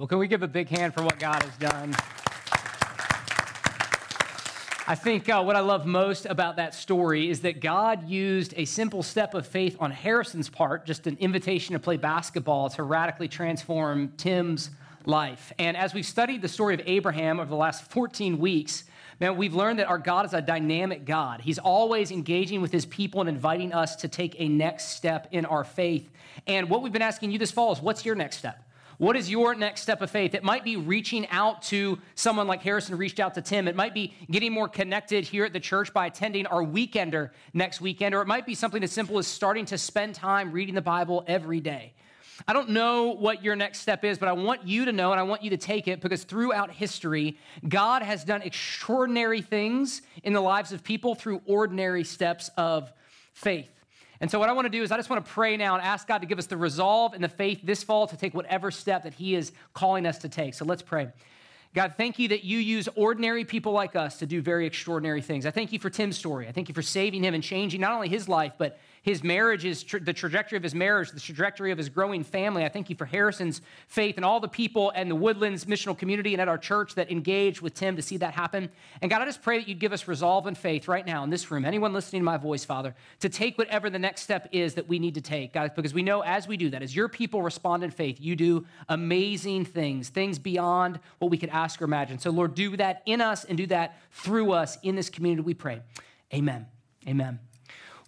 Well, can we give a big hand for what God has done? I think uh, what I love most about that story is that God used a simple step of faith on Harrison's part, just an invitation to play basketball, to radically transform Tim's life. And as we've studied the story of Abraham over the last 14 weeks, man, we've learned that our God is a dynamic God. He's always engaging with his people and inviting us to take a next step in our faith. And what we've been asking you this fall is what's your next step? What is your next step of faith? It might be reaching out to someone like Harrison reached out to Tim. It might be getting more connected here at the church by attending our weekender next weekend, or it might be something as simple as starting to spend time reading the Bible every day. I don't know what your next step is, but I want you to know and I want you to take it because throughout history, God has done extraordinary things in the lives of people through ordinary steps of faith. And so, what I want to do is, I just want to pray now and ask God to give us the resolve and the faith this fall to take whatever step that He is calling us to take. So, let's pray. God, thank you that you use ordinary people like us to do very extraordinary things. I thank you for Tim's story. I thank you for saving him and changing not only his life, but his marriage is the trajectory of his marriage, the trajectory of his growing family. I thank you for Harrison's faith and all the people and the Woodlands missional community and at our church that engaged with Tim to see that happen. And God, I just pray that you'd give us resolve and faith right now in this room, anyone listening to my voice, Father, to take whatever the next step is that we need to take, God, because we know as we do that, as your people respond in faith, you do amazing things, things beyond what we could ask or imagine. So, Lord, do that in us and do that through us in this community, we pray. Amen. Amen.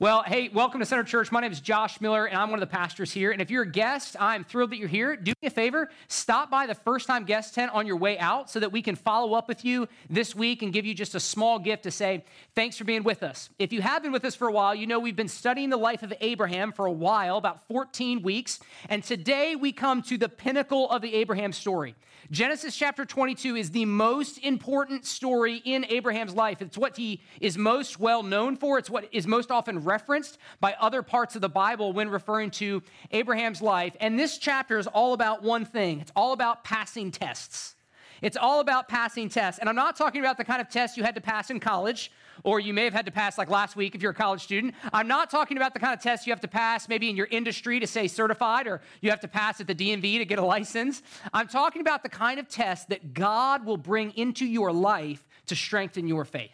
Well, hey, welcome to Center Church. My name is Josh Miller, and I'm one of the pastors here. And if you're a guest, I'm thrilled that you're here. Do me a favor, stop by the first time guest tent on your way out so that we can follow up with you this week and give you just a small gift to say, thanks for being with us. If you have been with us for a while, you know we've been studying the life of Abraham for a while, about 14 weeks. And today we come to the pinnacle of the Abraham story. Genesis chapter 22 is the most important story in Abraham's life. It's what he is most well known for, it's what is most often referenced by other parts of the Bible when referring to Abraham's life. And this chapter is all about one thing it's all about passing tests. It's all about passing tests. And I'm not talking about the kind of tests you had to pass in college, or you may have had to pass like last week if you're a college student. I'm not talking about the kind of tests you have to pass maybe in your industry to say certified, or you have to pass at the DMV to get a license. I'm talking about the kind of test that God will bring into your life to strengthen your faith.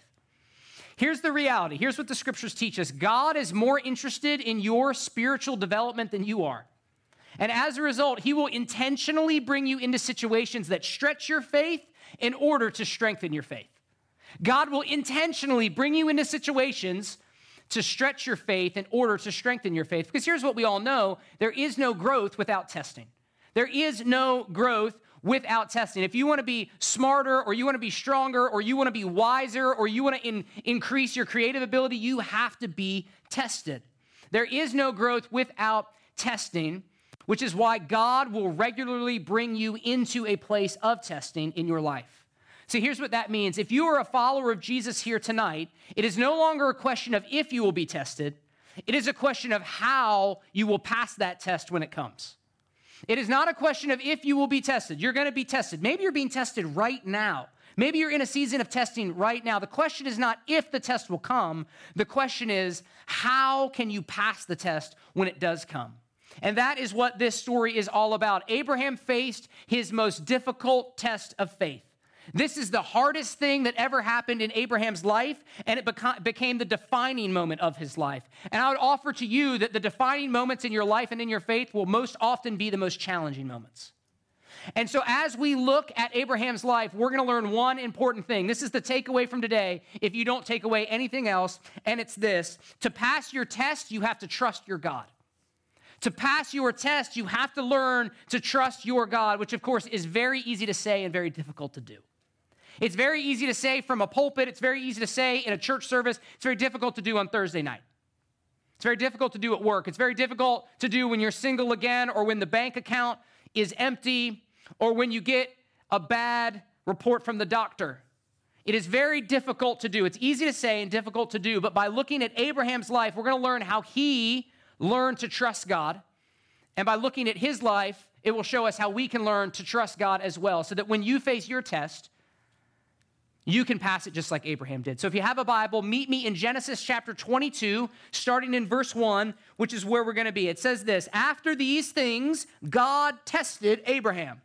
Here's the reality. Here's what the scriptures teach us God is more interested in your spiritual development than you are. And as a result, he will intentionally bring you into situations that stretch your faith in order to strengthen your faith. God will intentionally bring you into situations to stretch your faith in order to strengthen your faith. Because here's what we all know there is no growth without testing. There is no growth without testing. If you want to be smarter or you want to be stronger or you want to be wiser or you want to in, increase your creative ability, you have to be tested. There is no growth without testing which is why God will regularly bring you into a place of testing in your life. So here's what that means. If you are a follower of Jesus here tonight, it is no longer a question of if you will be tested, it is a question of how you will pass that test when it comes. It is not a question of if you will be tested. You're going to be tested. Maybe you're being tested right now. Maybe you're in a season of testing right now. The question is not if the test will come, the question is how can you pass the test when it does come? And that is what this story is all about. Abraham faced his most difficult test of faith. This is the hardest thing that ever happened in Abraham's life, and it beca- became the defining moment of his life. And I would offer to you that the defining moments in your life and in your faith will most often be the most challenging moments. And so, as we look at Abraham's life, we're going to learn one important thing. This is the takeaway from today, if you don't take away anything else, and it's this to pass your test, you have to trust your God. To pass your test, you have to learn to trust your God, which of course is very easy to say and very difficult to do. It's very easy to say from a pulpit, it's very easy to say in a church service, it's very difficult to do on Thursday night. It's very difficult to do at work. It's very difficult to do when you're single again or when the bank account is empty or when you get a bad report from the doctor. It is very difficult to do. It's easy to say and difficult to do, but by looking at Abraham's life, we're going to learn how he learn to trust God. And by looking at his life, it will show us how we can learn to trust God as well, so that when you face your test, you can pass it just like Abraham did. So if you have a Bible, meet me in Genesis chapter 22, starting in verse 1, which is where we're going to be. It says this After these things, God tested Abraham.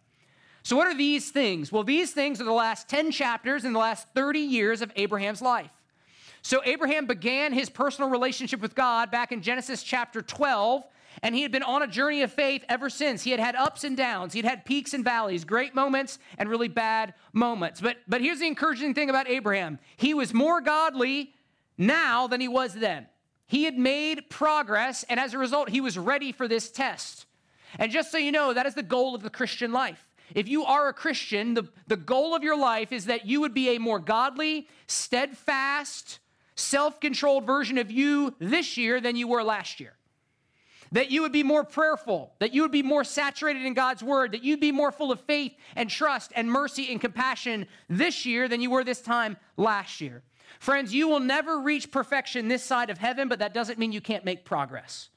So, what are these things? Well, these things are the last 10 chapters in the last 30 years of Abraham's life. So, Abraham began his personal relationship with God back in Genesis chapter 12, and he had been on a journey of faith ever since. He had had ups and downs, he'd had peaks and valleys, great moments and really bad moments. But, but here's the encouraging thing about Abraham he was more godly now than he was then. He had made progress, and as a result, he was ready for this test. And just so you know, that is the goal of the Christian life. If you are a Christian, the, the goal of your life is that you would be a more godly, steadfast, self controlled version of you this year than you were last year. That you would be more prayerful, that you would be more saturated in God's word, that you'd be more full of faith and trust and mercy and compassion this year than you were this time last year. Friends, you will never reach perfection this side of heaven, but that doesn't mean you can't make progress.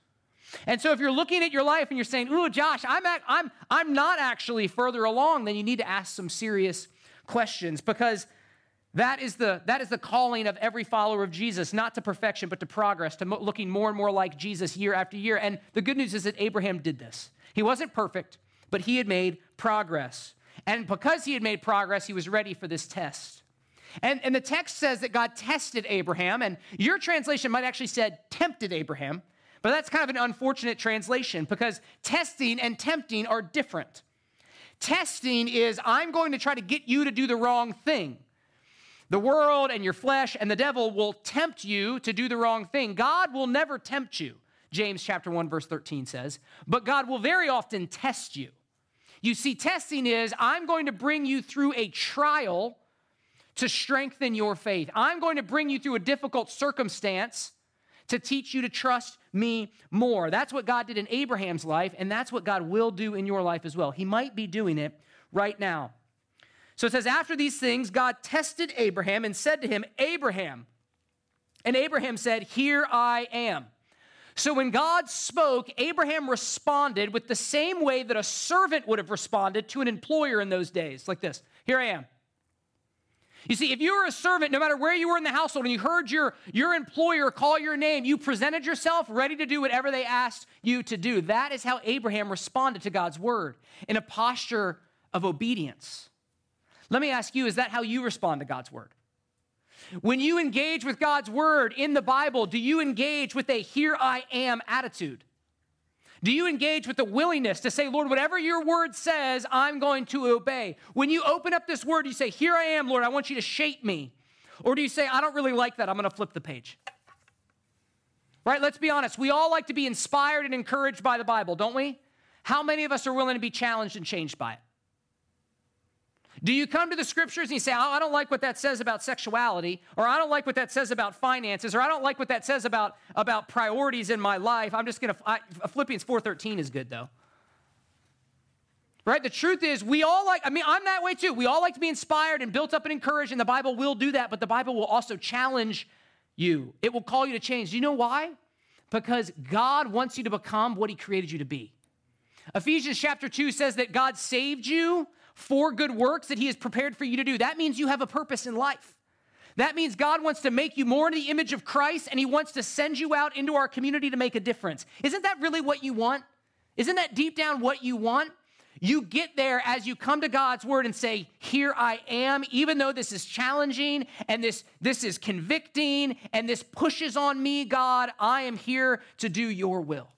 And so if you're looking at your life and you're saying, "Ooh, Josh, I'm at, I'm I'm not actually further along," then you need to ask some serious questions because that is the that is the calling of every follower of Jesus, not to perfection but to progress, to mo- looking more and more like Jesus year after year. And the good news is that Abraham did this. He wasn't perfect, but he had made progress. And because he had made progress, he was ready for this test. And, and the text says that God tested Abraham, and your translation might actually said tempted Abraham. But that's kind of an unfortunate translation because testing and tempting are different. Testing is, I'm going to try to get you to do the wrong thing. The world and your flesh and the devil will tempt you to do the wrong thing. God will never tempt you, James chapter 1 verse 13 says, but God will very often test you. You see testing is I'm going to bring you through a trial to strengthen your faith. I'm going to bring you through a difficult circumstance to teach you to trust me more. That's what God did in Abraham's life, and that's what God will do in your life as well. He might be doing it right now. So it says, After these things, God tested Abraham and said to him, Abraham. And Abraham said, Here I am. So when God spoke, Abraham responded with the same way that a servant would have responded to an employer in those days, like this Here I am. You see, if you were a servant, no matter where you were in the household, and you heard your, your employer call your name, you presented yourself ready to do whatever they asked you to do. That is how Abraham responded to God's word in a posture of obedience. Let me ask you, is that how you respond to God's word? When you engage with God's word in the Bible, do you engage with a here I am attitude? Do you engage with the willingness to say, Lord, whatever your word says, I'm going to obey? When you open up this word, you say, Here I am, Lord, I want you to shape me. Or do you say, I don't really like that, I'm going to flip the page? Right? Let's be honest. We all like to be inspired and encouraged by the Bible, don't we? How many of us are willing to be challenged and changed by it? Do you come to the scriptures and you say, oh, I don't like what that says about sexuality, or I don't like what that says about finances, or I don't like what that says about, about priorities in my life. I'm just going to, Philippians 4.13 is good though. Right? The truth is, we all like, I mean, I'm that way too. We all like to be inspired and built up and encouraged, and the Bible will do that, but the Bible will also challenge you. It will call you to change. Do you know why? Because God wants you to become what He created you to be. Ephesians chapter 2 says that God saved you for good works that He has prepared for you to do. That means you have a purpose in life. That means God wants to make you more in the image of Christ and He wants to send you out into our community to make a difference. Isn't that really what you want? Isn't that deep down what you want? You get there as you come to God's word and say, Here I am, even though this is challenging and this, this is convicting and this pushes on me, God, I am here to do your will.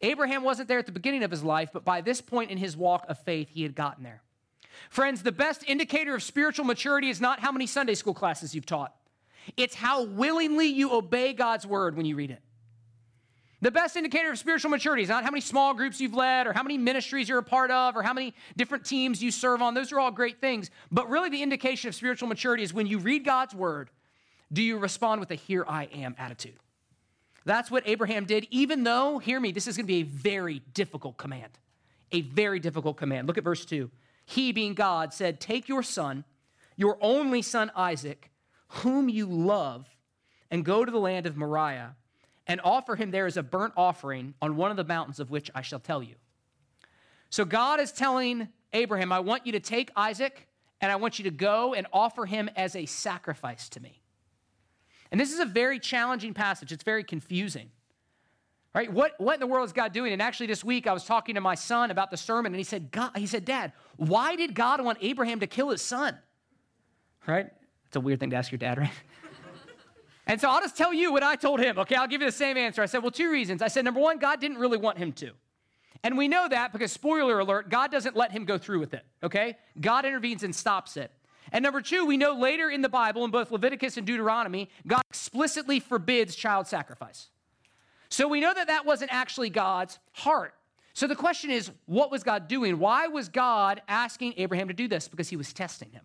Abraham wasn't there at the beginning of his life, but by this point in his walk of faith, he had gotten there. Friends, the best indicator of spiritual maturity is not how many Sunday school classes you've taught, it's how willingly you obey God's word when you read it. The best indicator of spiritual maturity is not how many small groups you've led or how many ministries you're a part of or how many different teams you serve on. Those are all great things. But really, the indication of spiritual maturity is when you read God's word, do you respond with a here I am attitude? That's what Abraham did, even though, hear me, this is going to be a very difficult command. A very difficult command. Look at verse 2. He, being God, said, Take your son, your only son Isaac, whom you love, and go to the land of Moriah and offer him there as a burnt offering on one of the mountains of which I shall tell you. So God is telling Abraham, I want you to take Isaac and I want you to go and offer him as a sacrifice to me. And this is a very challenging passage, it's very confusing. Right? What, what in the world is God doing? And actually, this week I was talking to my son about the sermon, and he said, God, he said, Dad, why did God want Abraham to kill his son? Right? It's a weird thing to ask your dad, right? and so I'll just tell you what I told him. Okay, I'll give you the same answer. I said, well, two reasons. I said, number one, God didn't really want him to. And we know that because, spoiler alert, God doesn't let him go through with it, okay? God intervenes and stops it. And number two, we know later in the Bible, in both Leviticus and Deuteronomy, God explicitly forbids child sacrifice. So we know that that wasn't actually God's heart. So the question is, what was God doing? Why was God asking Abraham to do this? Because he was testing him.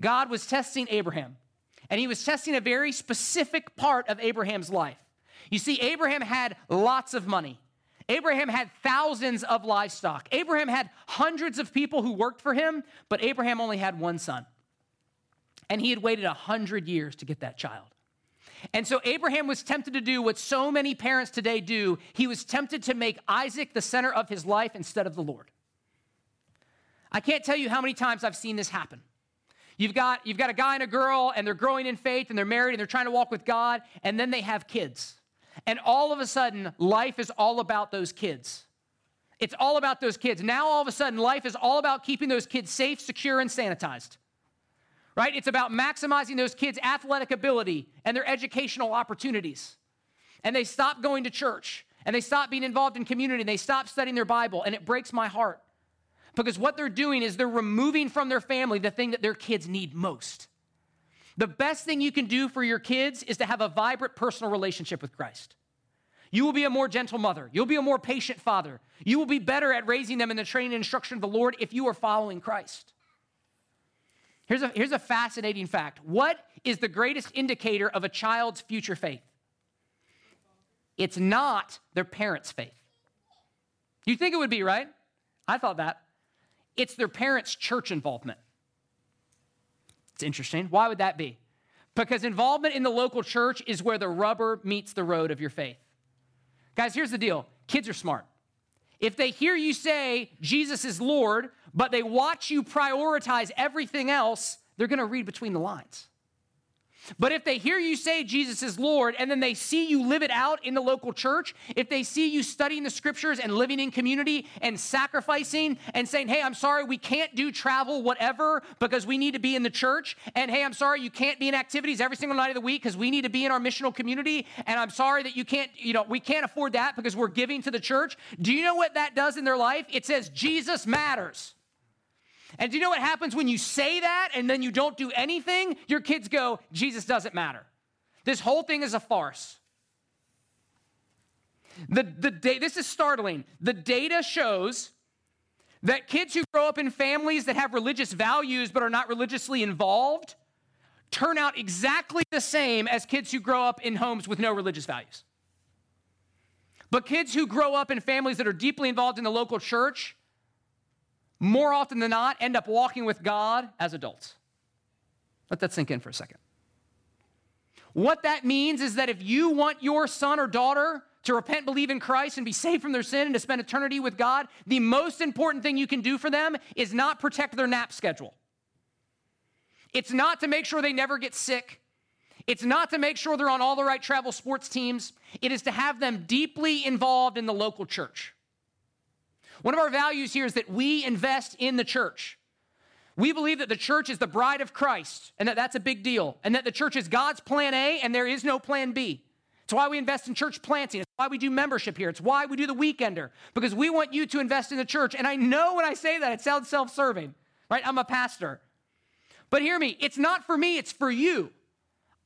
God was testing Abraham, and he was testing a very specific part of Abraham's life. You see, Abraham had lots of money. Abraham had thousands of livestock. Abraham had hundreds of people who worked for him, but Abraham only had one son. And he had waited a hundred years to get that child. And so Abraham was tempted to do what so many parents today do. He was tempted to make Isaac the center of his life instead of the Lord. I can't tell you how many times I've seen this happen. You've got, you've got a guy and a girl, and they're growing in faith, and they're married, and they're trying to walk with God, and then they have kids. And all of a sudden, life is all about those kids. It's all about those kids. Now, all of a sudden, life is all about keeping those kids safe, secure, and sanitized. Right? It's about maximizing those kids' athletic ability and their educational opportunities. And they stop going to church and they stop being involved in community and they stop studying their Bible. And it breaks my heart because what they're doing is they're removing from their family the thing that their kids need most. The best thing you can do for your kids is to have a vibrant personal relationship with Christ. You will be a more gentle mother. You'll be a more patient father. You will be better at raising them in the training and instruction of the Lord if you are following Christ. Here's a, here's a fascinating fact. What is the greatest indicator of a child's future faith? It's not their parents' faith. You think it would be, right? I thought that. It's their parents' church involvement. It's interesting. Why would that be? Because involvement in the local church is where the rubber meets the road of your faith. Guys, here's the deal kids are smart. If they hear you say Jesus is Lord, but they watch you prioritize everything else, they're going to read between the lines. But if they hear you say Jesus is Lord and then they see you live it out in the local church, if they see you studying the scriptures and living in community and sacrificing and saying, hey, I'm sorry, we can't do travel, whatever, because we need to be in the church. And hey, I'm sorry, you can't be in activities every single night of the week because we need to be in our missional community. And I'm sorry that you can't, you know, we can't afford that because we're giving to the church. Do you know what that does in their life? It says Jesus matters. And do you know what happens when you say that and then you don't do anything? Your kids go, Jesus doesn't matter. This whole thing is a farce. The, the da- this is startling. The data shows that kids who grow up in families that have religious values but are not religiously involved turn out exactly the same as kids who grow up in homes with no religious values. But kids who grow up in families that are deeply involved in the local church more often than not, end up walking with God as adults. Let that sink in for a second. What that means is that if you want your son or daughter to repent, believe in Christ, and be saved from their sin and to spend eternity with God, the most important thing you can do for them is not protect their nap schedule. It's not to make sure they never get sick. It's not to make sure they're on all the right travel sports teams. It is to have them deeply involved in the local church. One of our values here is that we invest in the church. We believe that the church is the bride of Christ and that that's a big deal, and that the church is God's plan A and there is no plan B. It's why we invest in church planting. It's why we do membership here. It's why we do the weekender, because we want you to invest in the church. And I know when I say that, it sounds self serving, right? I'm a pastor. But hear me, it's not for me, it's for you.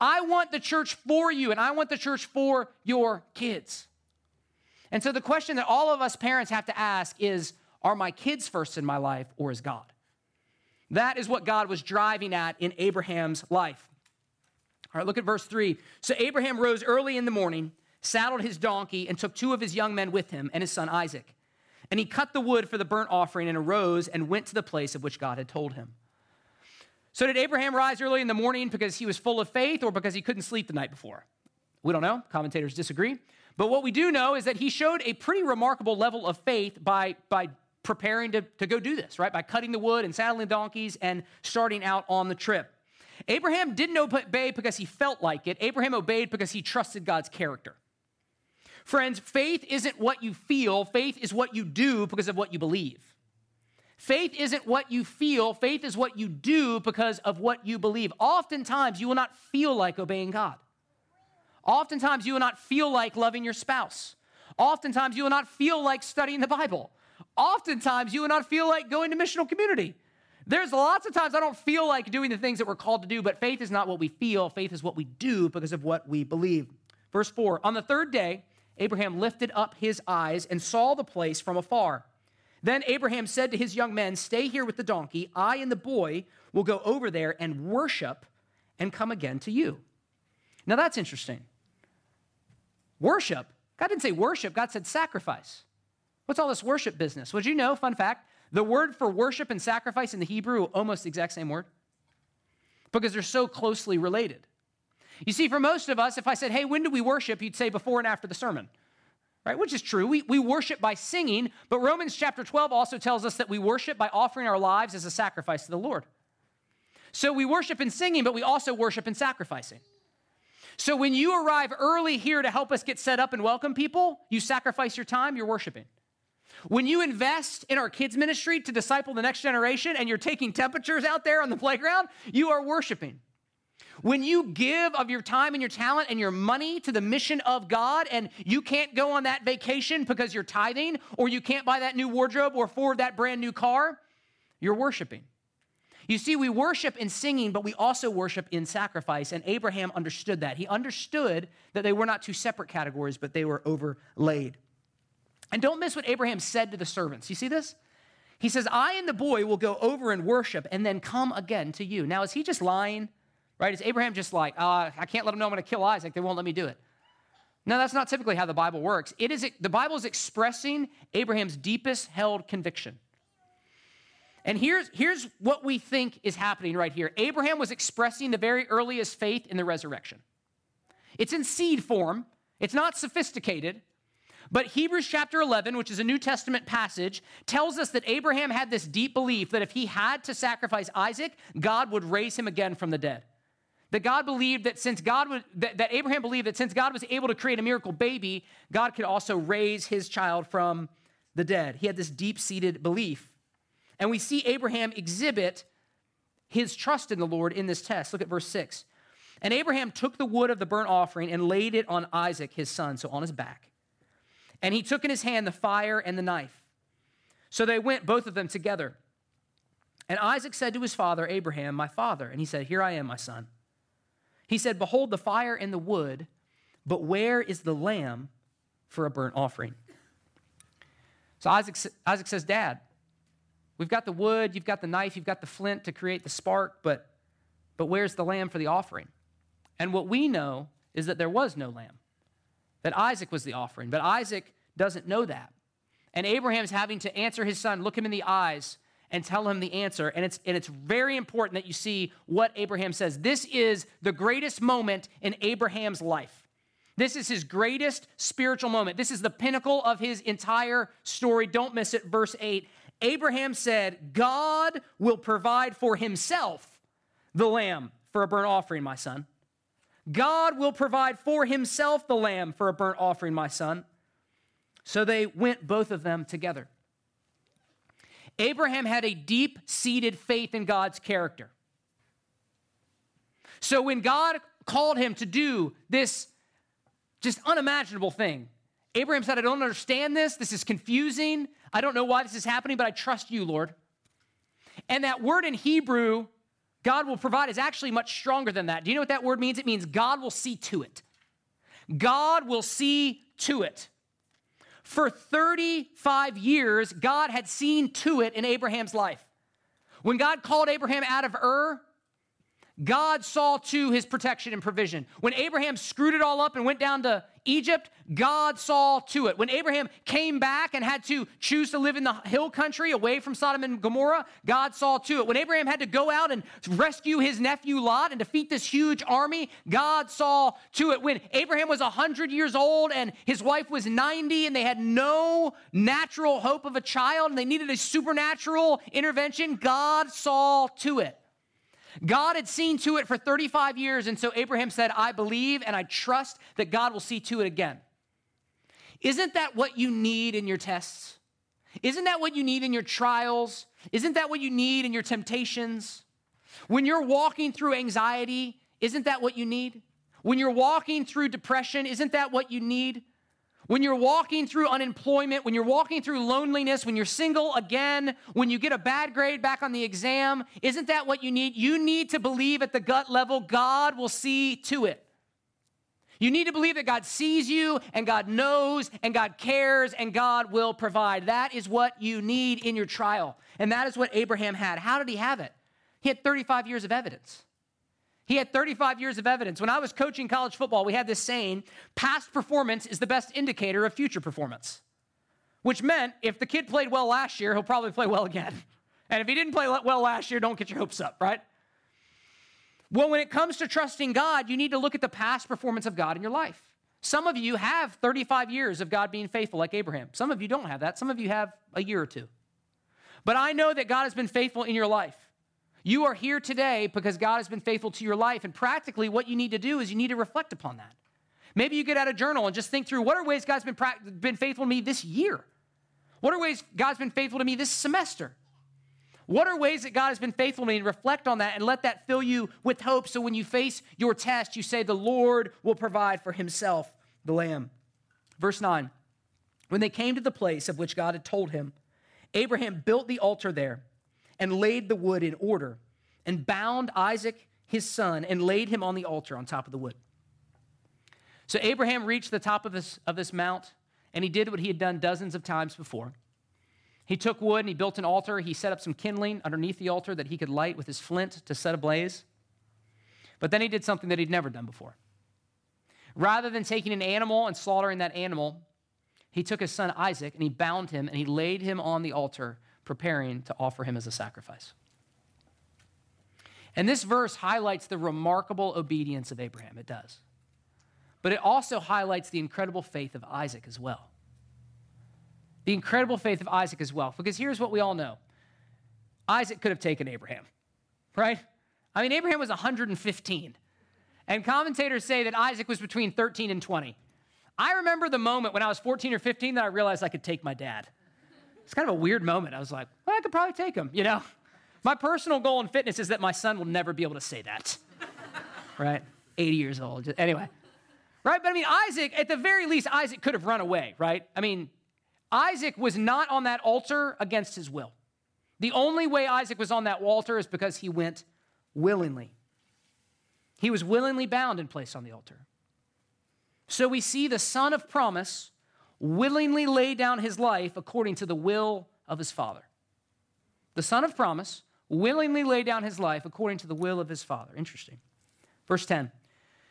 I want the church for you, and I want the church for your kids. And so the question that all of us parents have to ask is Are my kids first in my life, or is God? That is what God was driving at in Abraham's life. All right, look at verse three. So Abraham rose early in the morning, saddled his donkey, and took two of his young men with him and his son Isaac. And he cut the wood for the burnt offering and arose and went to the place of which God had told him. So, did Abraham rise early in the morning because he was full of faith or because he couldn't sleep the night before? We don't know. Commentators disagree. But what we do know is that he showed a pretty remarkable level of faith by, by preparing to, to go do this, right? By cutting the wood and saddling donkeys and starting out on the trip. Abraham didn't obey because he felt like it. Abraham obeyed because he trusted God's character. Friends, faith isn't what you feel, faith is what you do because of what you believe. Faith isn't what you feel, faith is what you do because of what you believe. Oftentimes, you will not feel like obeying God. Oftentimes, you will not feel like loving your spouse. Oftentimes, you will not feel like studying the Bible. Oftentimes, you will not feel like going to missional community. There's lots of times I don't feel like doing the things that we're called to do, but faith is not what we feel. Faith is what we do because of what we believe. Verse 4 On the third day, Abraham lifted up his eyes and saw the place from afar. Then Abraham said to his young men, Stay here with the donkey. I and the boy will go over there and worship and come again to you. Now that's interesting. Worship. God didn't say worship, God said sacrifice. What's all this worship business? Would you know, fun fact, the word for worship and sacrifice in the Hebrew almost the exact same word because they're so closely related. You see, for most of us, if I said, hey, when do we worship? You'd say before and after the sermon right? Which is true. We, we worship by singing, but Romans chapter 12 also tells us that we worship by offering our lives as a sacrifice to the Lord. So we worship in singing, but we also worship in sacrificing. So when you arrive early here to help us get set up and welcome people, you sacrifice your time, you're worshiping. When you invest in our kids' ministry to disciple the next generation and you're taking temperatures out there on the playground, you are worshiping. When you give of your time and your talent and your money to the mission of God, and you can't go on that vacation because you're tithing, or you can't buy that new wardrobe or afford that brand new car, you're worshiping. You see, we worship in singing, but we also worship in sacrifice. And Abraham understood that. He understood that they were not two separate categories, but they were overlaid. And don't miss what Abraham said to the servants. You see this? He says, I and the boy will go over and worship and then come again to you. Now, is he just lying? right? Is Abraham just like, uh, I can't let them know I'm going to kill Isaac. They won't let me do it. No, that's not typically how the Bible works. It is the Bible is expressing Abraham's deepest held conviction. And here's, here's what we think is happening right here. Abraham was expressing the very earliest faith in the resurrection. It's in seed form. It's not sophisticated. But Hebrews chapter 11, which is a New Testament passage, tells us that Abraham had this deep belief that if he had to sacrifice Isaac, God would raise him again from the dead that God believed that since God would, that, that Abraham believed that since God was able to create a miracle baby, God could also raise his child from the dead. He had this deep seated belief. And we see Abraham exhibit his trust in the Lord in this test. Look at verse 6. And Abraham took the wood of the burnt offering and laid it on Isaac, his son, so on his back. And he took in his hand the fire and the knife. So they went, both of them together. And Isaac said to his father, Abraham, my father. And he said, Here I am, my son. He said, Behold the fire and the wood, but where is the lamb for a burnt offering? So Isaac, Isaac says, Dad, we've got the wood, you've got the knife, you've got the flint to create the spark, but, but where's the lamb for the offering? And what we know is that there was no lamb, that Isaac was the offering. But Isaac doesn't know that. And Abraham's having to answer his son, look him in the eyes, and tell him the answer. And it's, and it's very important that you see what Abraham says. This is the greatest moment in Abraham's life. This is his greatest spiritual moment. This is the pinnacle of his entire story. Don't miss it. Verse 8 Abraham said, God will provide for himself the lamb for a burnt offering, my son. God will provide for himself the lamb for a burnt offering, my son. So they went, both of them, together. Abraham had a deep seated faith in God's character. So when God called him to do this just unimaginable thing, Abraham said, I don't understand this. This is confusing. I don't know why this is happening, but I trust you, Lord. And that word in Hebrew, God will provide, is actually much stronger than that. Do you know what that word means? It means God will see to it. God will see to it. For 35 years, God had seen to it in Abraham's life. When God called Abraham out of Ur, God saw to his protection and provision. When Abraham screwed it all up and went down to Egypt, God saw to it. When Abraham came back and had to choose to live in the hill country away from Sodom and Gomorrah, God saw to it. When Abraham had to go out and rescue his nephew Lot and defeat this huge army, God saw to it. When Abraham was 100 years old and his wife was 90 and they had no natural hope of a child and they needed a supernatural intervention, God saw to it. God had seen to it for 35 years, and so Abraham said, I believe and I trust that God will see to it again. Isn't that what you need in your tests? Isn't that what you need in your trials? Isn't that what you need in your temptations? When you're walking through anxiety, isn't that what you need? When you're walking through depression, isn't that what you need? When you're walking through unemployment, when you're walking through loneliness, when you're single again, when you get a bad grade back on the exam, isn't that what you need? You need to believe at the gut level God will see to it. You need to believe that God sees you and God knows and God cares and God will provide. That is what you need in your trial. And that is what Abraham had. How did he have it? He had 35 years of evidence. He had 35 years of evidence. When I was coaching college football, we had this saying past performance is the best indicator of future performance, which meant if the kid played well last year, he'll probably play well again. And if he didn't play well last year, don't get your hopes up, right? Well, when it comes to trusting God, you need to look at the past performance of God in your life. Some of you have 35 years of God being faithful, like Abraham. Some of you don't have that. Some of you have a year or two. But I know that God has been faithful in your life. You are here today because God has been faithful to your life. And practically, what you need to do is you need to reflect upon that. Maybe you get out a journal and just think through what are ways God's been, pra- been faithful to me this year? What are ways God's been faithful to me this semester? What are ways that God has been faithful to me? And reflect on that and let that fill you with hope. So when you face your test, you say, The Lord will provide for himself the lamb. Verse 9 When they came to the place of which God had told him, Abraham built the altar there and laid the wood in order and bound Isaac, his son, and laid him on the altar on top of the wood. So Abraham reached the top of this, of this mount and he did what he had done dozens of times before. He took wood and he built an altar. He set up some kindling underneath the altar that he could light with his flint to set ablaze. But then he did something that he'd never done before. Rather than taking an animal and slaughtering that animal, he took his son Isaac and he bound him and he laid him on the altar, preparing to offer him as a sacrifice. And this verse highlights the remarkable obedience of Abraham. It does. But it also highlights the incredible faith of Isaac as well the incredible faith of Isaac as well. Because here's what we all know Isaac could have taken Abraham, right? I mean, Abraham was 115. And commentators say that Isaac was between 13 and 20. I remember the moment when I was 14 or 15 that I realized I could take my dad. It's kind of a weird moment. I was like, well, I could probably take him, you know? My personal goal in fitness is that my son will never be able to say that, right? 80 years old. Anyway, right? But I mean, Isaac, at the very least, Isaac could have run away, right? I mean, Isaac was not on that altar against his will. The only way Isaac was on that altar is because he went willingly. He was willingly bound and placed on the altar. So we see the son of promise willingly lay down his life according to the will of his father. The son of promise willingly lay down his life according to the will of his father. Interesting. Verse 10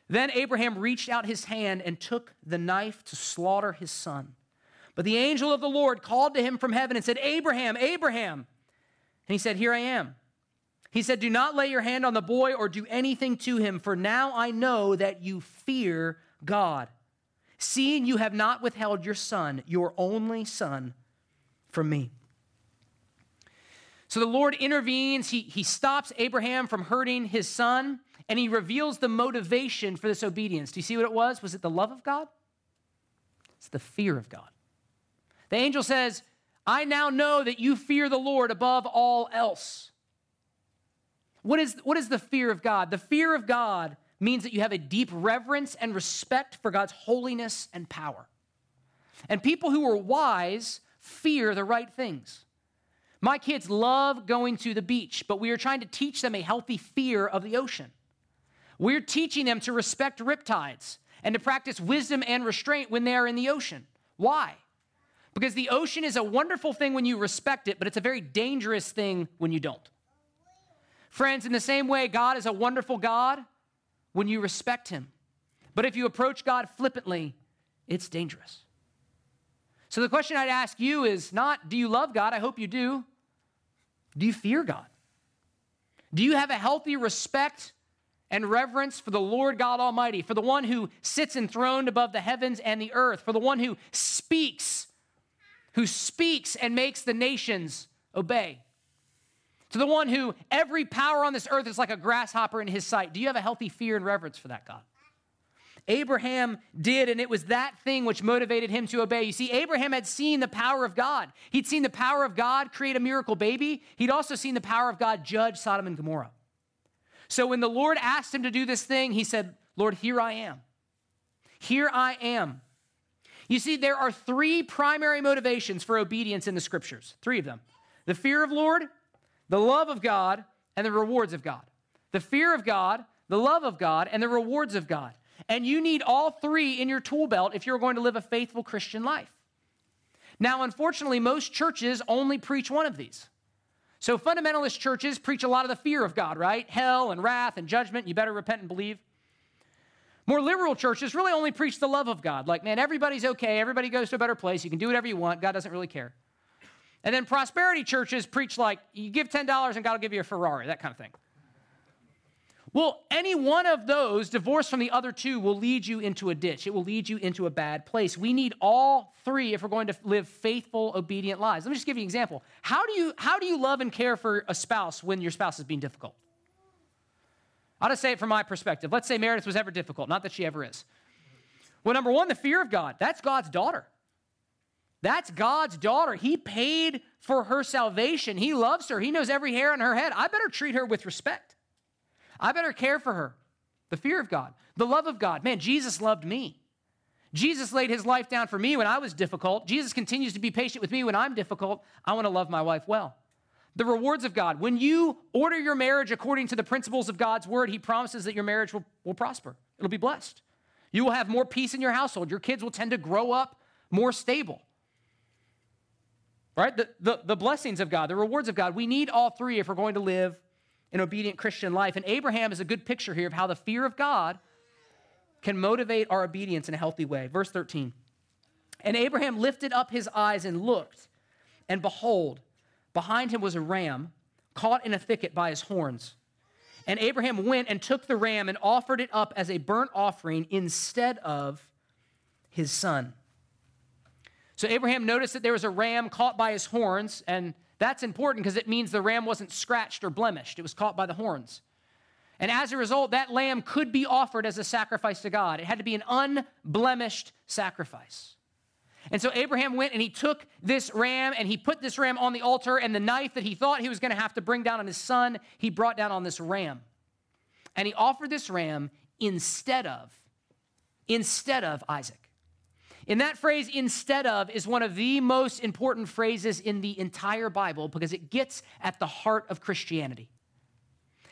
Then Abraham reached out his hand and took the knife to slaughter his son. But the angel of the Lord called to him from heaven and said, Abraham, Abraham. And he said, Here I am. He said, Do not lay your hand on the boy or do anything to him, for now I know that you fear God, seeing you have not withheld your son, your only son, from me. So the Lord intervenes. He, he stops Abraham from hurting his son, and he reveals the motivation for this obedience. Do you see what it was? Was it the love of God? It's the fear of God. The angel says, I now know that you fear the Lord above all else. What is, what is the fear of God? The fear of God means that you have a deep reverence and respect for God's holiness and power. And people who are wise fear the right things. My kids love going to the beach, but we are trying to teach them a healthy fear of the ocean. We're teaching them to respect riptides and to practice wisdom and restraint when they are in the ocean. Why? Because the ocean is a wonderful thing when you respect it, but it's a very dangerous thing when you don't. Friends, in the same way, God is a wonderful God when you respect Him. But if you approach God flippantly, it's dangerous. So the question I'd ask you is not, do you love God? I hope you do. Do you fear God? Do you have a healthy respect and reverence for the Lord God Almighty, for the one who sits enthroned above the heavens and the earth, for the one who speaks who speaks and makes the nations obey. To the one who every power on this earth is like a grasshopper in his sight. Do you have a healthy fear and reverence for that God? Abraham did, and it was that thing which motivated him to obey. You see, Abraham had seen the power of God. He'd seen the power of God create a miracle baby, he'd also seen the power of God judge Sodom and Gomorrah. So when the Lord asked him to do this thing, he said, Lord, here I am. Here I am. You see, there are three primary motivations for obedience in the scriptures, three of them the fear of Lord, the love of God, and the rewards of God. The fear of God, the love of God, and the rewards of God. And you need all three in your tool belt if you're going to live a faithful Christian life. Now, unfortunately, most churches only preach one of these. So, fundamentalist churches preach a lot of the fear of God, right? Hell and wrath and judgment. You better repent and believe. More liberal churches really only preach the love of God. Like, man, everybody's okay. Everybody goes to a better place. You can do whatever you want. God doesn't really care. And then prosperity churches preach like, you give $10 and God will give you a Ferrari, that kind of thing. Well, any one of those, divorced from the other two, will lead you into a ditch. It will lead you into a bad place. We need all three if we're going to live faithful, obedient lives. Let me just give you an example. How do you, how do you love and care for a spouse when your spouse is being difficult? I'll just say it from my perspective. Let's say Meredith was ever difficult, not that she ever is. Well, number one, the fear of God. That's God's daughter. That's God's daughter. He paid for her salvation. He loves her. He knows every hair on her head. I better treat her with respect. I better care for her. The fear of God, the love of God. Man, Jesus loved me. Jesus laid his life down for me when I was difficult. Jesus continues to be patient with me when I'm difficult. I want to love my wife well. The rewards of God. When you order your marriage according to the principles of God's word, he promises that your marriage will, will prosper. It'll be blessed. You will have more peace in your household. Your kids will tend to grow up more stable. Right? The, the, the blessings of God, the rewards of God. We need all three if we're going to live an obedient Christian life. And Abraham is a good picture here of how the fear of God can motivate our obedience in a healthy way. Verse 13. And Abraham lifted up his eyes and looked, and behold, behind him was a ram caught in a thicket by his horns. And Abraham went and took the ram and offered it up as a burnt offering instead of his son. So Abraham noticed that there was a ram caught by his horns, and that's important because it means the ram wasn't scratched or blemished, it was caught by the horns. And as a result, that lamb could be offered as a sacrifice to God. It had to be an unblemished sacrifice. And so Abraham went and he took this ram and he put this ram on the altar, and the knife that he thought he was going to have to bring down on his son, he brought down on this ram. And he offered this ram instead of, instead of Isaac. In that phrase, instead of, is one of the most important phrases in the entire Bible because it gets at the heart of Christianity.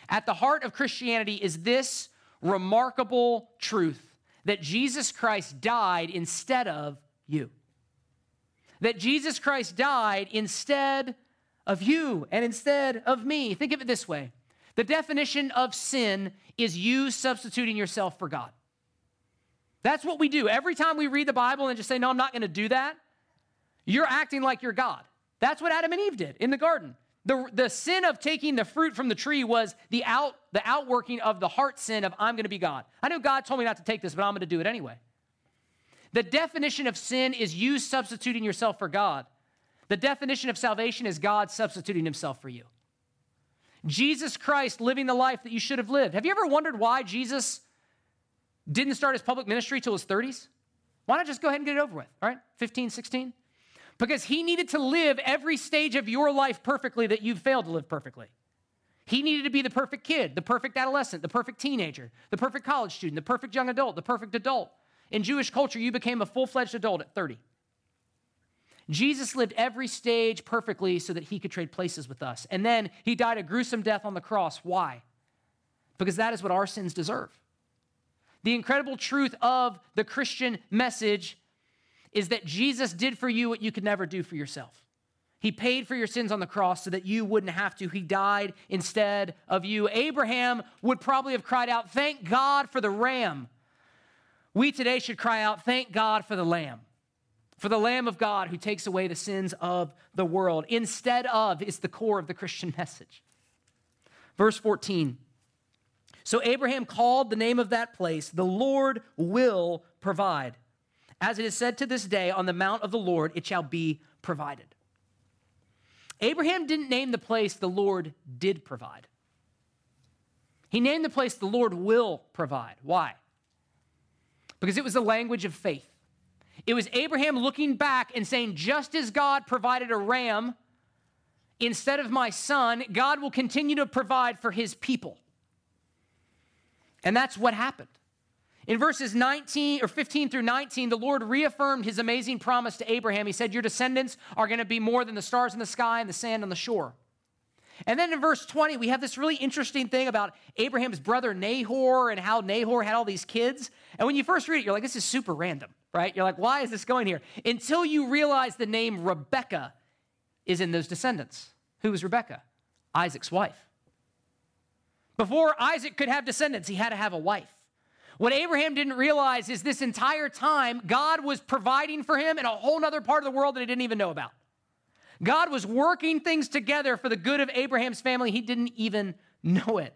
At the heart of Christianity is this remarkable truth that Jesus Christ died instead of you. That Jesus Christ died instead of you and instead of me. Think of it this way the definition of sin is you substituting yourself for God. That's what we do. Every time we read the Bible and just say, No, I'm not going to do that, you're acting like you're God. That's what Adam and Eve did in the garden. The, the sin of taking the fruit from the tree was the, out, the outworking of the heart sin of, I'm going to be God. I know God told me not to take this, but I'm going to do it anyway. The definition of sin is you substituting yourself for God. The definition of salvation is God substituting himself for you. Jesus Christ living the life that you should have lived. Have you ever wondered why Jesus didn't start his public ministry till his 30s? Why not just go ahead and get it over with, all right? 15, 16? Because he needed to live every stage of your life perfectly that you've failed to live perfectly. He needed to be the perfect kid, the perfect adolescent, the perfect teenager, the perfect college student, the perfect young adult, the perfect adult. In Jewish culture, you became a full fledged adult at 30. Jesus lived every stage perfectly so that he could trade places with us. And then he died a gruesome death on the cross. Why? Because that is what our sins deserve. The incredible truth of the Christian message is that Jesus did for you what you could never do for yourself. He paid for your sins on the cross so that you wouldn't have to. He died instead of you. Abraham would probably have cried out, Thank God for the ram. We today should cry out, Thank God for the lamb, for the lamb of God who takes away the sins of the world. Instead of is the core of the Christian message. Verse 14 so Abraham called the name of that place, the Lord will provide. As it is said to this day, on the mount of the Lord it shall be provided. Abraham didn't name the place the Lord did provide. He named the place the Lord will provide. Why? because it was the language of faith. It was Abraham looking back and saying, just as God provided a ram instead of my son, God will continue to provide for his people. And that's what happened. In verses 19 or 15 through 19, the Lord reaffirmed his amazing promise to Abraham. He said, Your descendants are going to be more than the stars in the sky and the sand on the shore. And then in verse 20, we have this really interesting thing about Abraham's brother Nahor and how Nahor had all these kids. And when you first read it, you're like, this is super random, right? You're like, why is this going here? Until you realize the name Rebecca is in those descendants. Who was Rebecca? Isaac's wife. Before Isaac could have descendants, he had to have a wife. What Abraham didn't realize is this entire time, God was providing for him in a whole other part of the world that he didn't even know about. God was working things together for the good of Abraham's family. He didn't even know it.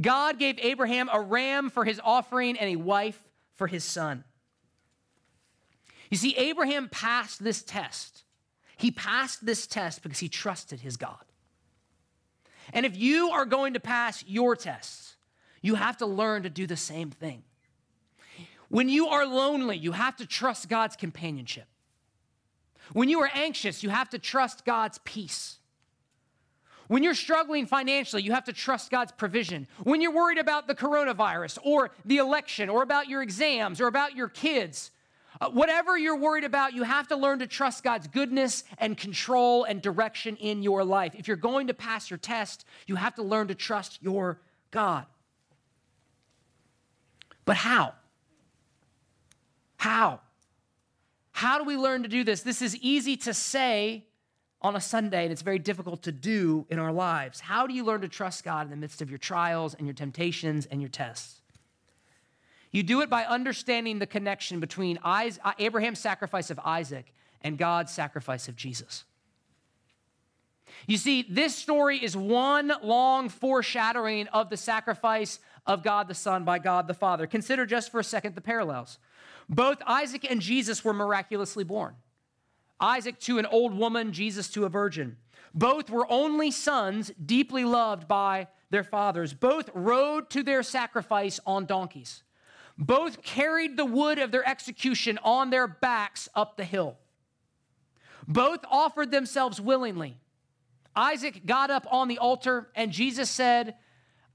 God gave Abraham a ram for his offering and a wife for his son. You see, Abraham passed this test. He passed this test because he trusted his God. And if you are going to pass your tests, you have to learn to do the same thing. When you are lonely, you have to trust God's companionship. When you are anxious, you have to trust God's peace. When you're struggling financially, you have to trust God's provision. When you're worried about the coronavirus or the election or about your exams or about your kids, uh, whatever you're worried about, you have to learn to trust God's goodness and control and direction in your life. If you're going to pass your test, you have to learn to trust your God. But how? How? How do we learn to do this? This is easy to say on a Sunday, and it's very difficult to do in our lives. How do you learn to trust God in the midst of your trials and your temptations and your tests? You do it by understanding the connection between Abraham's sacrifice of Isaac and God's sacrifice of Jesus. You see, this story is one long foreshadowing of the sacrifice of God the Son by God the Father. Consider just for a second the parallels. Both Isaac and Jesus were miraculously born. Isaac to an old woman, Jesus to a virgin. Both were only sons, deeply loved by their fathers. Both rode to their sacrifice on donkeys. Both carried the wood of their execution on their backs up the hill. Both offered themselves willingly. Isaac got up on the altar, and Jesus said,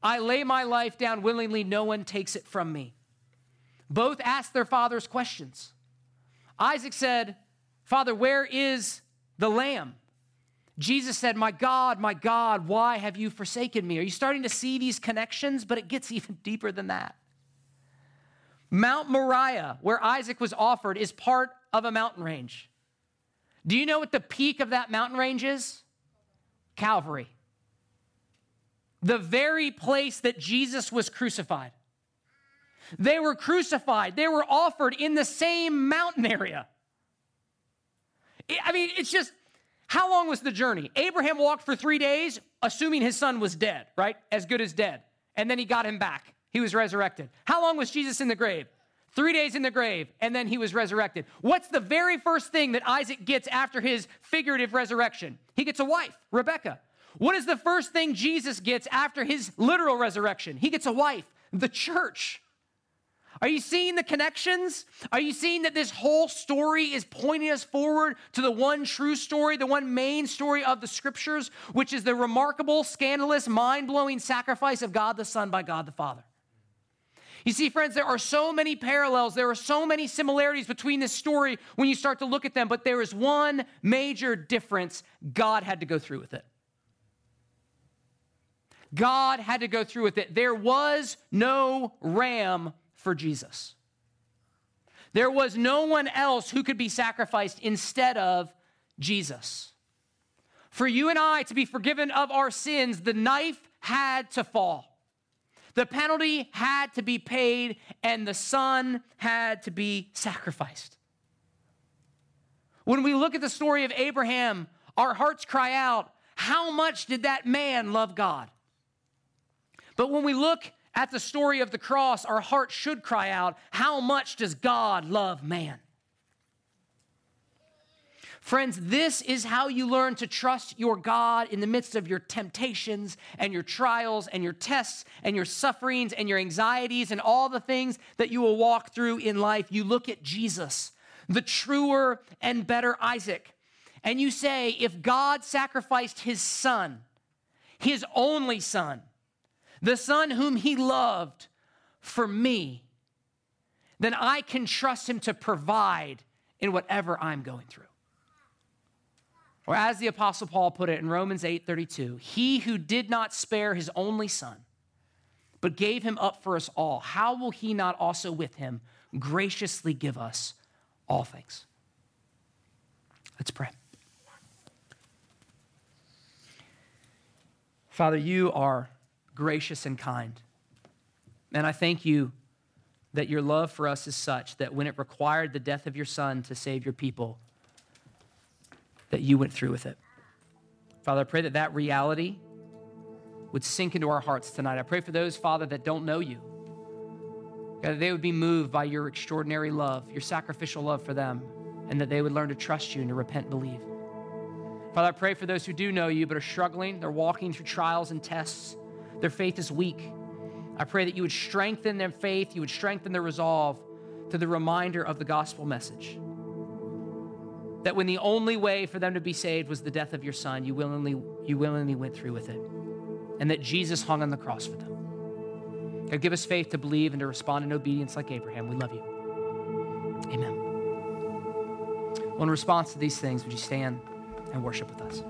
I lay my life down willingly, no one takes it from me. Both asked their fathers questions. Isaac said, Father, where is the lamb? Jesus said, My God, my God, why have you forsaken me? Are you starting to see these connections? But it gets even deeper than that. Mount Moriah, where Isaac was offered, is part of a mountain range. Do you know what the peak of that mountain range is? Calvary. The very place that Jesus was crucified. They were crucified, they were offered in the same mountain area. I mean, it's just, how long was the journey? Abraham walked for three days, assuming his son was dead, right? As good as dead. And then he got him back. He was resurrected. How long was Jesus in the grave? Three days in the grave, and then he was resurrected. What's the very first thing that Isaac gets after his figurative resurrection? He gets a wife, Rebecca. What is the first thing Jesus gets after his literal resurrection? He gets a wife, the church. Are you seeing the connections? Are you seeing that this whole story is pointing us forward to the one true story, the one main story of the scriptures, which is the remarkable, scandalous, mind blowing sacrifice of God the Son by God the Father? You see, friends, there are so many parallels, there are so many similarities between this story when you start to look at them, but there is one major difference God had to go through with it. God had to go through with it. There was no ram for Jesus. There was no one else who could be sacrificed instead of Jesus. For you and I to be forgiven of our sins, the knife had to fall. The penalty had to be paid, and the son had to be sacrificed. When we look at the story of Abraham, our hearts cry out, How much did that man love God? But when we look at the story of the cross, our hearts should cry out, How much does God love man? Friends, this is how you learn to trust your God in the midst of your temptations and your trials and your tests and your sufferings and your anxieties and all the things that you will walk through in life. You look at Jesus, the truer and better Isaac, and you say, if God sacrificed his son, his only son, the son whom he loved for me, then I can trust him to provide in whatever I'm going through. Or as the apostle Paul put it in Romans 8:32, he who did not spare his only son, but gave him up for us all, how will he not also with him graciously give us all things? Let's pray. Father, you are gracious and kind. And I thank you that your love for us is such that when it required the death of your son to save your people, that you went through with it. Father, I pray that that reality would sink into our hearts tonight. I pray for those, Father, that don't know you. God, that they would be moved by your extraordinary love, your sacrificial love for them, and that they would learn to trust you and to repent and believe. Father, I pray for those who do know you but are struggling. They're walking through trials and tests. Their faith is weak. I pray that you would strengthen their faith, you would strengthen their resolve to the reminder of the gospel message. That when the only way for them to be saved was the death of your son, you willingly, you willingly went through with it. And that Jesus hung on the cross for them. God, give us faith to believe and to respond in obedience like Abraham. We love you. Amen. Well, in response to these things, would you stand and worship with us?